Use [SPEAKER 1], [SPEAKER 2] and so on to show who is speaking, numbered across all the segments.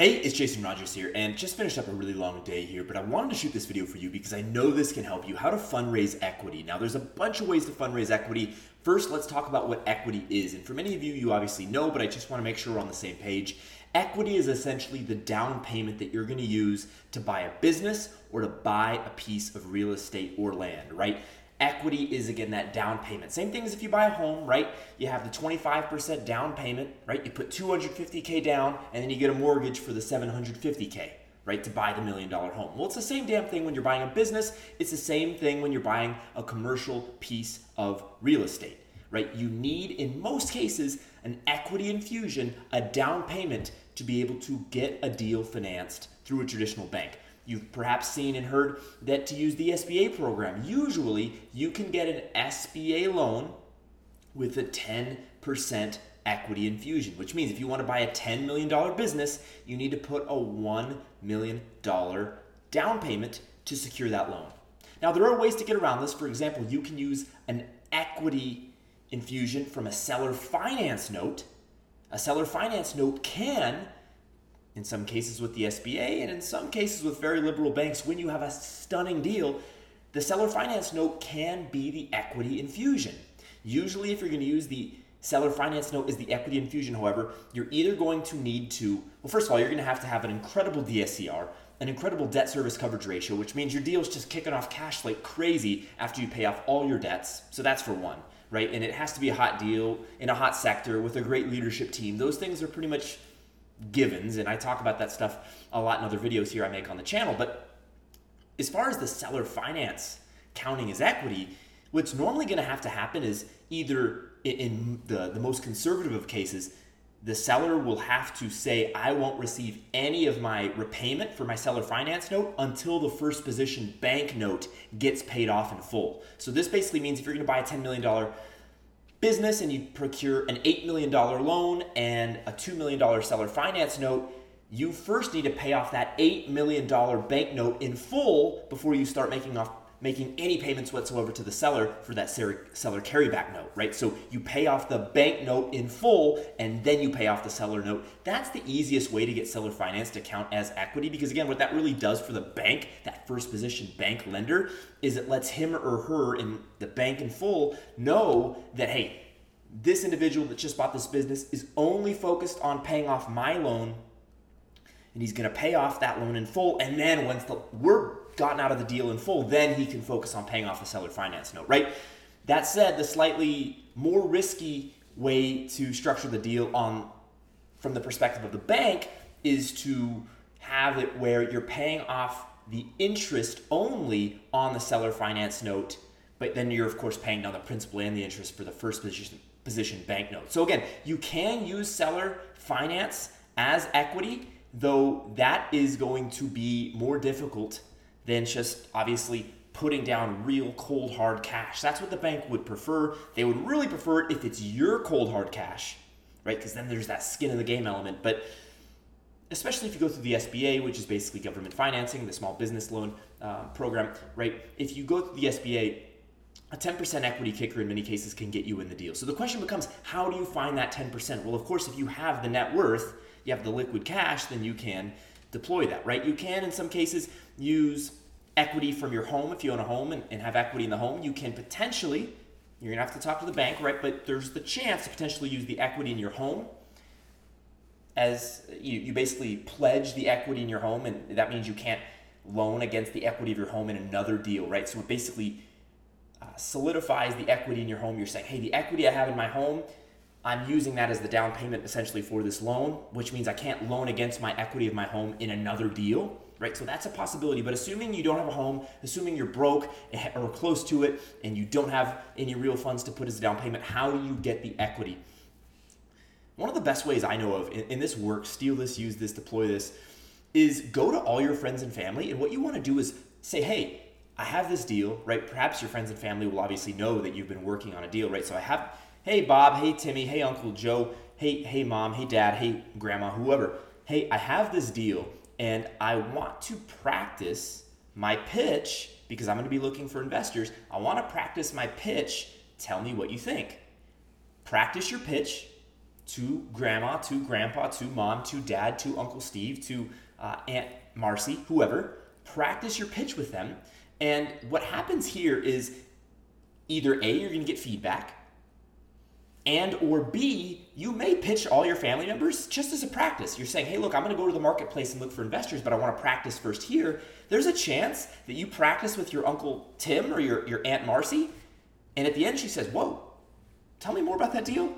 [SPEAKER 1] Hey, it's Jason Rogers here, and just finished up a really long day here, but I wanted to shoot this video for you because I know this can help you how to fundraise equity. Now, there's a bunch of ways to fundraise equity. First, let's talk about what equity is. And for many of you, you obviously know, but I just want to make sure we're on the same page. Equity is essentially the down payment that you're going to use to buy a business or to buy a piece of real estate or land, right? Equity is again that down payment. Same thing as if you buy a home, right? You have the 25% down payment, right? You put 250K down and then you get a mortgage for the 750K, right? To buy the million dollar home. Well, it's the same damn thing when you're buying a business. It's the same thing when you're buying a commercial piece of real estate, right? You need, in most cases, an equity infusion, a down payment to be able to get a deal financed through a traditional bank. You've perhaps seen and heard that to use the SBA program, usually you can get an SBA loan with a 10% equity infusion, which means if you want to buy a $10 million business, you need to put a $1 million down payment to secure that loan. Now, there are ways to get around this. For example, you can use an equity infusion from a seller finance note. A seller finance note can in some cases with the SBA, and in some cases with very liberal banks, when you have a stunning deal, the seller finance note can be the equity infusion. Usually, if you're going to use the seller finance note as the equity infusion, however, you're either going to need to, well, first of all, you're going to have to have an incredible DSCR, an incredible debt service coverage ratio, which means your deal's just kicking off cash like crazy after you pay off all your debts. So that's for one, right? And it has to be a hot deal in a hot sector with a great leadership team. Those things are pretty much givens, and I talk about that stuff a lot in other videos here I make on the channel. But as far as the seller finance counting as equity, what's normally going to have to happen is either in the, the most conservative of cases, the seller will have to say, I won't receive any of my repayment for my seller finance note until the first position bank note gets paid off in full. So, this basically means if you're going to buy a $10 million business and you procure an $8 million loan and a $2 million seller finance note, you first need to pay off that $8 million bank note in full before you start making off making any payments whatsoever to the seller for that seller carryback note, right? So you pay off the bank note in full and then you pay off the seller note. That's the easiest way to get seller finance to count as equity because, again, what that really does for the bank, that first position bank lender, is it lets him or her in the bank in full know that, hey, this individual that just bought this business is only focused on paying off my loan and he's going to pay off that loan in full and then once the we're gotten out of the deal in full, then he can focus on paying off the seller finance note, right? That said, the slightly more risky way to structure the deal on from the perspective of the bank is to have it where you're paying off the interest only on the seller finance note, but then you're of course paying down the principal and the interest for the first position position bank note. So again, you can use seller finance as equity, though that is going to be more difficult than just obviously putting down real cold hard cash. That's what the bank would prefer. They would really prefer it if it's your cold hard cash, right? Because then there's that skin in the game element. But especially if you go through the SBA, which is basically government financing, the small business loan uh, program, right? If you go through the SBA, a 10% equity kicker in many cases can get you in the deal. So the question becomes, how do you find that 10%? Well, of course, if you have the net worth, you have the liquid cash, then you can deploy that, right? You can, in some cases, use equity from your home if you own a home and, and have equity in the home. You can potentially, you're gonna have to talk to the bank, right? But there's the chance to potentially use the equity in your home as you, you basically pledge the equity in your home, and that means you can't loan against the equity of your home in another deal, right? So it basically uh, solidifies the equity in your home. You're saying, hey, the equity I have in my home, I'm using that as the down payment essentially for this loan, which means I can't loan against my equity of my home in another deal, right? So that's a possibility. But assuming you don't have a home, assuming you're broke eh, or close to it, and you don't have any real funds to put as a down payment, how do you get the equity? One of the best ways I know of in, in this work, steal this, use this, deploy this, is go to all your friends and family. And what you want to do is say, hey, I have this deal, right? Perhaps your friends and family will obviously know that you've been working on a deal, right? So I have Hey Bob, hey Timmy, hey Uncle Joe, hey hey mom, hey dad, hey grandma, whoever. Hey, I have this deal and I want to practice my pitch because I'm going to be looking for investors. I want to practice my pitch. Tell me what you think. Practice your pitch to grandma, to grandpa, to mom, to dad, to Uncle Steve, to uh, Aunt Marcy, whoever. Practice your pitch with them. And what happens here is either A, you're going to get feedback, and or B, you may pitch all your family members just as a practice. You're saying, hey, look, I'm going to go to the marketplace and look for investors, but I want to practice first here. There's a chance that you practice with your Uncle Tim or your, your Aunt Marcy, and at the end she says, whoa, tell me more about that deal.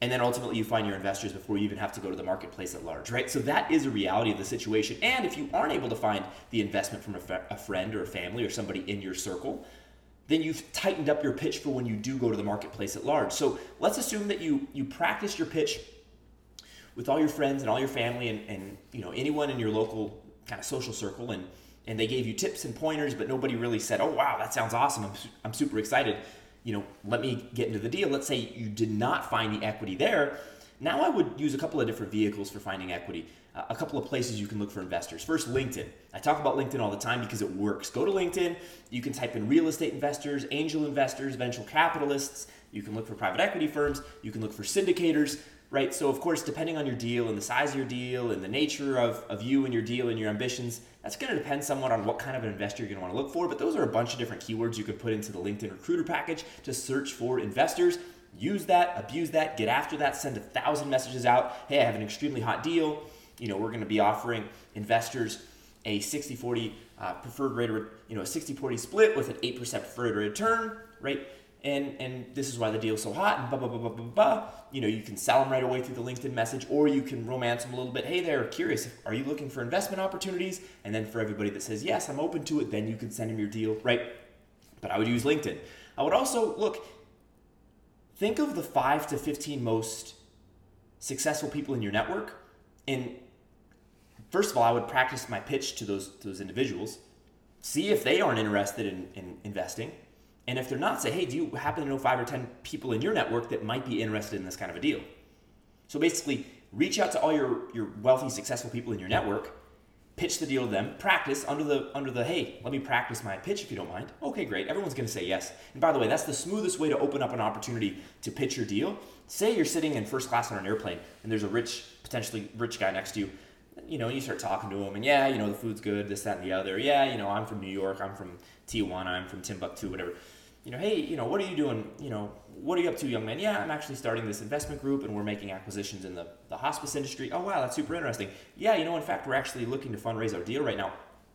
[SPEAKER 1] And then ultimately you find your investors before you even have to go to the marketplace at large, right? So that is a reality of the situation. And if you aren't able to find the investment from a, a friend or a family or somebody in your circle, then you've tightened up your pitch for when you do go to the marketplace at large. So let's assume that you you practice your pitch with all your friends and all your family and, and you know anyone in your local kind of social circle and and they gave you tips and pointers, but nobody really said, "Oh wow, that sounds awesome! I'm, I'm super excited." You know, let me get into the deal. Let's say you did not find the equity there. Now I would use a couple of different vehicles for finding equity uh, a couple of places you can look for investors. First, LinkedIn. I talk about LinkedIn all the time because it works. Go to LinkedIn, you can type in real estate investors, angel investors, venture capitalists, you can look for private equity firms, you can look for syndicators, right? So, of course, depending on your deal and the size of your deal and the nature of, of you and your deal and your ambitions, that's going to depend somewhat on what kind of an investor you're going to want to look for. But those are a bunch of different keywords you can put into the LinkedIn recruiter package to search for investors. Use that, abuse that, get after that, send a thousand messages out. Hey, I have an extremely hot deal you know, we're going to be offering investors a 60-40 uh, preferred rate, you know, a 60-40 split with an 8% preferred return, right? And and this is why the deal's so hot and blah, blah, blah, blah, blah, blah. You know, you can sell them right away through the LinkedIn message or you can romance them a little bit. Hey there, curious, are you looking for investment opportunities? And then for everybody that says, yes, I'm open to it, then you can send them your deal, right? But I would use LinkedIn. I would also, look, think of the 5 to 15 most successful people in your network and first of all, I would practice my pitch to those those individuals, see if they aren't interested in, in investing, and if they're not, say, hey, do you happen to know five or ten people in your network that might be interested in this kind of a deal? So basically, reach out to all your your wealthy, successful people in your network, pitch the deal to them, practice under the under the hey, let me practice my pitch if you don't mind. Okay, great. Everyone's going to say yes. And by the way, that's the smoothest way to open up an opportunity to pitch your deal. Say you're sitting in first class on an airplane and there's a rich, potentially rich guy next to you you know, you start talking to him and yeah, you know, the food's good, this, that, and the other. Yeah, you know, I'm from New York, I'm from Tijuana, I'm from Timbuktu, whatever. You know, hey, you know, what are you doing? You know, what are you up to, young man? Yeah, I'm actually starting this investment group, and we're making acquisitions in the, the hospice industry. Oh, wow, that's super interesting. Yeah, you know, in fact, we're actually looking to fundraise our deal right now.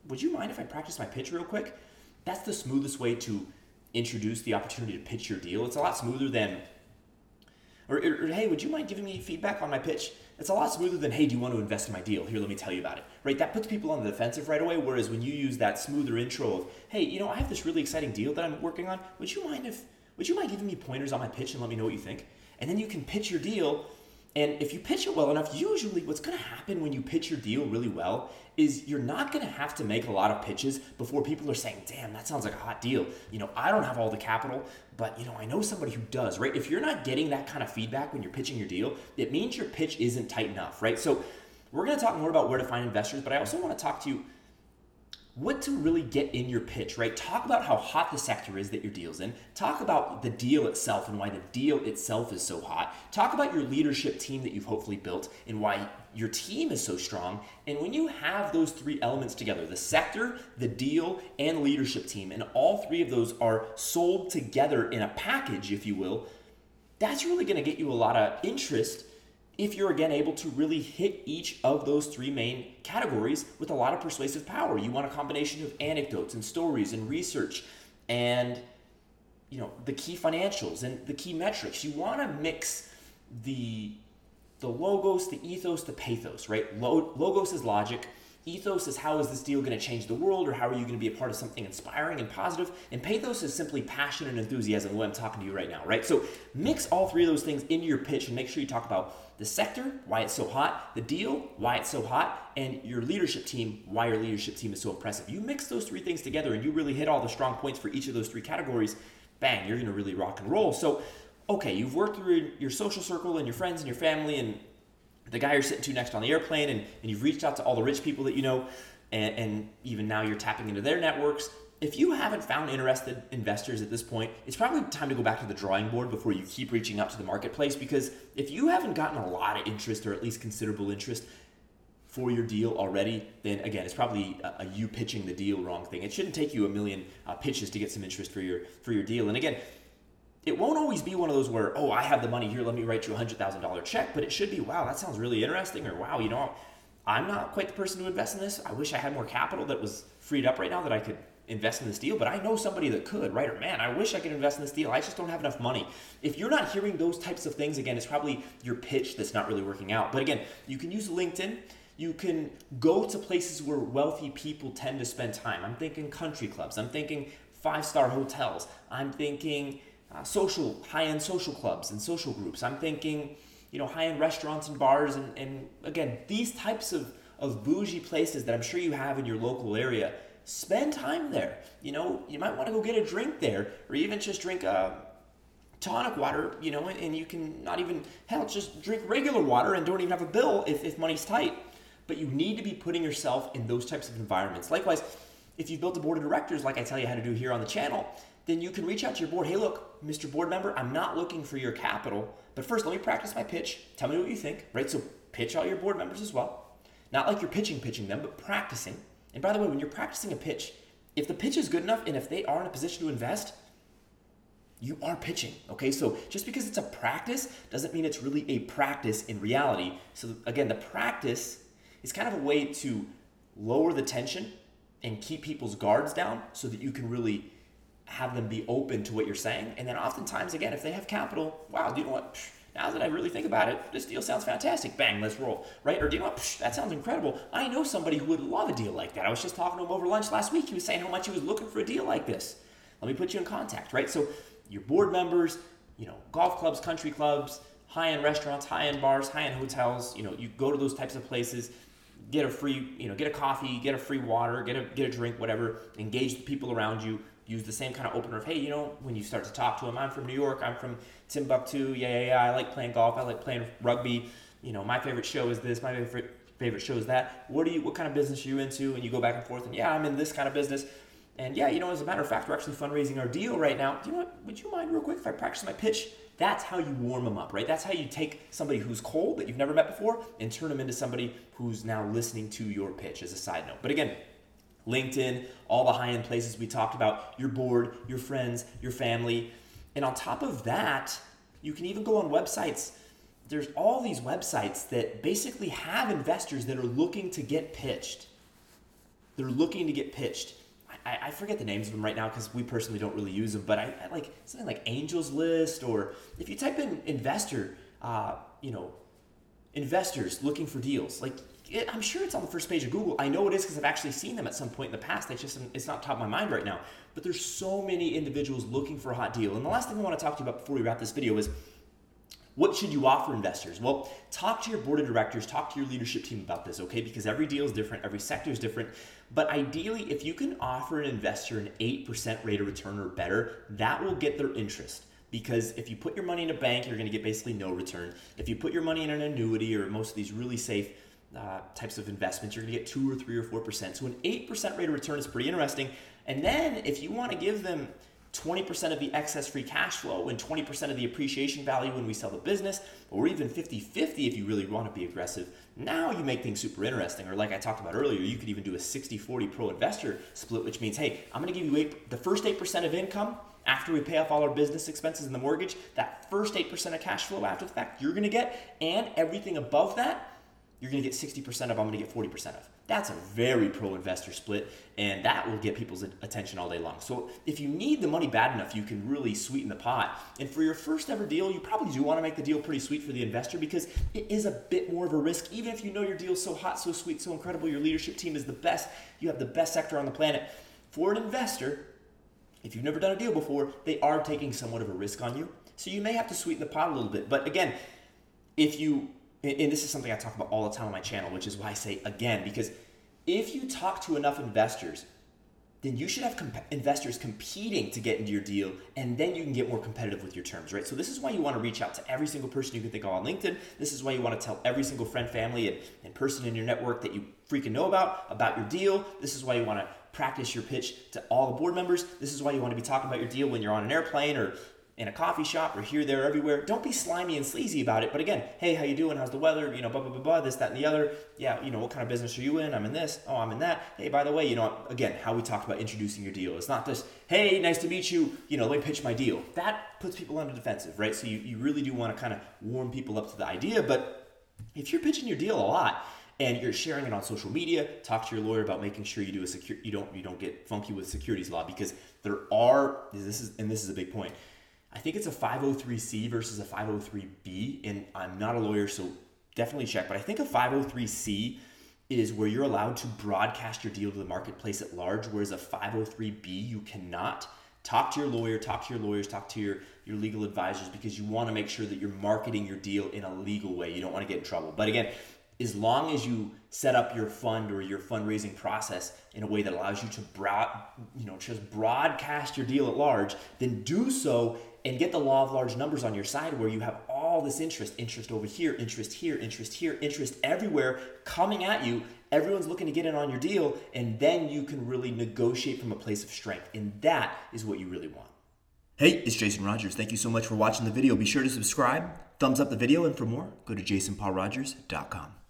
[SPEAKER 1] Would you mind if I practice my pitch real quick? That's the smoothest way to introduce the opportunity to pitch your deal. It's a lot smoother than, or, or, or hey, would you mind giving me feedback on my pitch? It's a lot smoother than, hey, do you want to invest in my deal? Here, let me tell you about it. Right? That puts people on the defensive right away. Whereas when you use that smoother intro of, hey, you know, I have this really exciting deal that I'm working on. Would you mind if would you mind giving me pointers on my pitch and let me know what you think? And then you can pitch your deal and if you pitch it well enough, usually what's going to happen when you pitch your deal really well is you're not going to have to make a lot of pitches before people are saying, "Damn, that sounds like a hot deal." You know, I don't have all the capital, but you know, I know somebody who does, right? If you're not getting that kind of feedback when you're pitching your deal, it means your pitch isn't tight enough, right? So, we're going to talk more about where to find investors, but I also want to talk to you what to really get in your pitch, right? Talk about how hot the sector is that your deal's in. Talk about the deal itself and why the deal itself is so hot. Talk about your leadership team that you've hopefully built and why your team is so strong. And when you have those three elements together the sector, the deal, and leadership team and all three of those are sold together in a package, if you will that's really going to get you a lot of interest if you're again able to really hit each of those three main categories with a lot of persuasive power. You want a combination of anecdotes and stories and research and you know the key financials and the key metrics. You want to mix the the logos, the ethos, the pathos, right? Logos is logic, Ethos is how is this deal going to change the world or how are you going to be a part of something inspiring and positive? And pathos is simply passion and enthusiasm, the way I'm talking to you right now, right? So mix all three of those things into your pitch and make sure you talk about the sector, why it's so hot, the deal, why it's so hot, and your leadership team, why your leadership team is so impressive. You mix those three things together and you really hit all the strong points for each of those three categories, bang, you're going to really rock and roll. So, okay, you've worked through your social circle and your friends and your family and the guy you're sitting to next on the airplane and, and you've reached out to all the rich people that you know and, and even now you're tapping into their networks if you haven't found interested investors at this point, it's probably time to go back to the drawing board before you keep reaching out to the marketplace because if you haven't gotten a lot of interest or at least considerable interest for your deal already, then again, it's probably a, a you pitching the deal wrong thing. It shouldn't take you a million uh, pitches to get some interest for your for your deal. And again, it won't always be one of those where, oh, I have the money here, let me write you a hundred thousand dollar check, but it should be, wow, that sounds really interesting, or wow, you know, I'm not quite the person to invest in this. I wish I had more capital that was freed up right now that I could invest in this deal, but I know somebody that could, right? Or man, I wish I could invest in this deal. I just don't have enough money. If you're not hearing those types of things, again, it's probably your pitch that's not really working out. But again, you can use LinkedIn. You can go to places where wealthy people tend to spend time. I'm thinking country clubs. I'm thinking five star hotels. I'm thinking uh, social, high end social clubs and social groups. I'm thinking, you know, high end restaurants and bars. And, and again, these types of, of bougie places that I'm sure you have in your local area spend time there. You know, you might want to go get a drink there, or even just drink a uh, tonic water, you know, and you can not even, hell, just drink regular water and don't even have a bill if, if money's tight. But you need to be putting yourself in those types of environments. Likewise, if you've built a board of directors, like I tell you how to do here on the channel, then you can reach out to your board. Hey, look, Mr. Board Member, I'm not looking for your capital, but first let me practice my pitch. Tell me what you think, right? So pitch all your board members as well. Not like you're pitching, pitching them, but practicing and by the way, when you're practicing a pitch, if the pitch is good enough and if they are in a position to invest, you are pitching. Okay, so just because it's a practice doesn't mean it's really a practice in reality. So, again, the practice is kind of a way to lower the tension and keep people's guards down so that you can really have them be open to what you're saying. And then, oftentimes, again, if they have capital, wow, do you know what? now that I really think about it, this deal sounds fantastic. Bang, let's roll, right? Or do you know what? That sounds incredible. I know somebody who would love a deal like that. I was just talking to him over lunch last week. He was saying how much he was looking for a deal like this. Let me put you in contact, right? So your board members, you know, golf clubs, country clubs, high-end restaurants, high-end bars, high-end hotels, you know, you go to those types of places, get a free, you know, get a coffee, get a free water, get a get a drink, whatever, engage the people around you, use the same kind of opener of, hey, you know, when you start to talk to them, I'm from New York, I'm from Timbuktu, yeah, yeah, yeah, I like playing golf, I like playing rugby, you know, my favorite show is this, my favorite favorite show is that. What are you, what kind of business are you into? And you go back and forth, and yeah, I'm in this kind of business. And yeah, you know, as a matter of fact, we're actually fundraising our deal right now. Do you know what? Would you mind real quick if I practice my pitch? That's how you warm them up, right? That's how you take somebody who's cold that you've never met before and turn them into somebody who's now listening to your pitch as a side note. But again, LinkedIn, all the high end places we talked about, your board, your friends, your family. And on top of that, you can even go on websites. There's all these websites that basically have investors that are looking to get pitched. They're looking to get pitched. I, I forget the names of them right now because we personally don't really use them, but I, I, like something like Angels List, or if you type in investor, uh, you know, investors looking for deals, like it, I'm sure it's on the first page of Google. I know it is because I've actually seen them at some point in the past. It's just it's not top of my mind right now. But there's so many individuals looking for a hot deal. And the last thing I want to talk to you about before we wrap this video is what should you offer investors? Well, talk to your board of directors, talk to your leadership team about this, okay? Because every deal is different, every sector is different. But ideally, if you can offer an investor an 8% rate of return or better, that will get their interest because if you put your money in a bank, you're going to get basically no return. If you put your money in an annuity or most of these really safe uh, types of investments, you're going to get two or three or four percent. So an eight percent rate of return is pretty interesting. And then if you want to give them 20% of the excess free cash flow and 20% of the appreciation value when we sell the business, or even 50 50 if you really want to be aggressive. Now you make things super interesting. Or, like I talked about earlier, you could even do a 60 40 pro investor split, which means, hey, I'm going to give you eight, the first 8% of income after we pay off all our business expenses and the mortgage. That first 8% of cash flow after the fact, you're going to get, and everything above that you're going to get 60% of, I'm going to get 40% of. That's a very pro investor split, and that will get people's attention all day long. So, if you need the money bad enough, you can really sweeten the pot. And for your first ever deal, you probably do want to make the deal pretty sweet for the investor because it is a bit more of a risk. Even if you know your deal is so hot, so sweet, so incredible, your leadership team is the best, you have the best sector on the planet. For an investor, if you've never done a deal before, they are taking somewhat of a risk on you. So, you may have to sweeten the pot a little bit. But again, if you and this is something I talk about all the time on my channel, which is why I say again, because if you talk to enough investors then you should have comp- investors competing to get into your deal, and then you can get more competitive with your terms, right? So this is why you want to reach out to every single person you can think of on LinkedIn. This is why you want to tell every single friend, family, and, and person in your network that you freaking know about about your deal. This is why you want to practice your pitch to all the board members. This is why you want to be talking about your deal when you're on an airplane or in a coffee shop or here, there, everywhere. Don't be slimy and sleazy about it. But again, hey, how you doing? How's the weather? You know, blah, blah, blah, blah, this, that, and the other. Yeah, you know, what kind of business are you in? I'm in this. Oh, I'm in that. Hey, by the way, you know, again, how we talked about introducing your deal. It's not just, hey, nice to meet you. You know, let me pitch my deal. That puts people on the defensive, right? So you, you really do want to kind of warm people up to the idea. But if you're pitching your deal a lot, and you're sharing it on social media talk to your lawyer about making sure you do a secure you don't you don't get funky with securities law because there are this is and this is a big point I think it's a 503C versus a 503B, and I'm not a lawyer, so definitely check. But I think a 503C is where you're allowed to broadcast your deal to the marketplace at large, whereas a 503B you cannot. Talk to your lawyer, talk to your lawyers, talk to your, your legal advisors because you want to make sure that you're marketing your deal in a legal way. You don't want to get in trouble. But again, as long as you set up your fund or your fundraising process in a way that allows you to broad, you know, just broadcast your deal at large, then do so and get the law of large numbers on your side where you have all this interest, interest over here, interest here, interest here, interest everywhere coming at you. Everyone's looking to get in on your deal, and then you can really negotiate from a place of strength. And that is what you really want. Hey, it's Jason Rogers. Thank you so much for watching the video. Be sure to subscribe, thumbs up the video, and for more, go to jasonpaulrogers.com.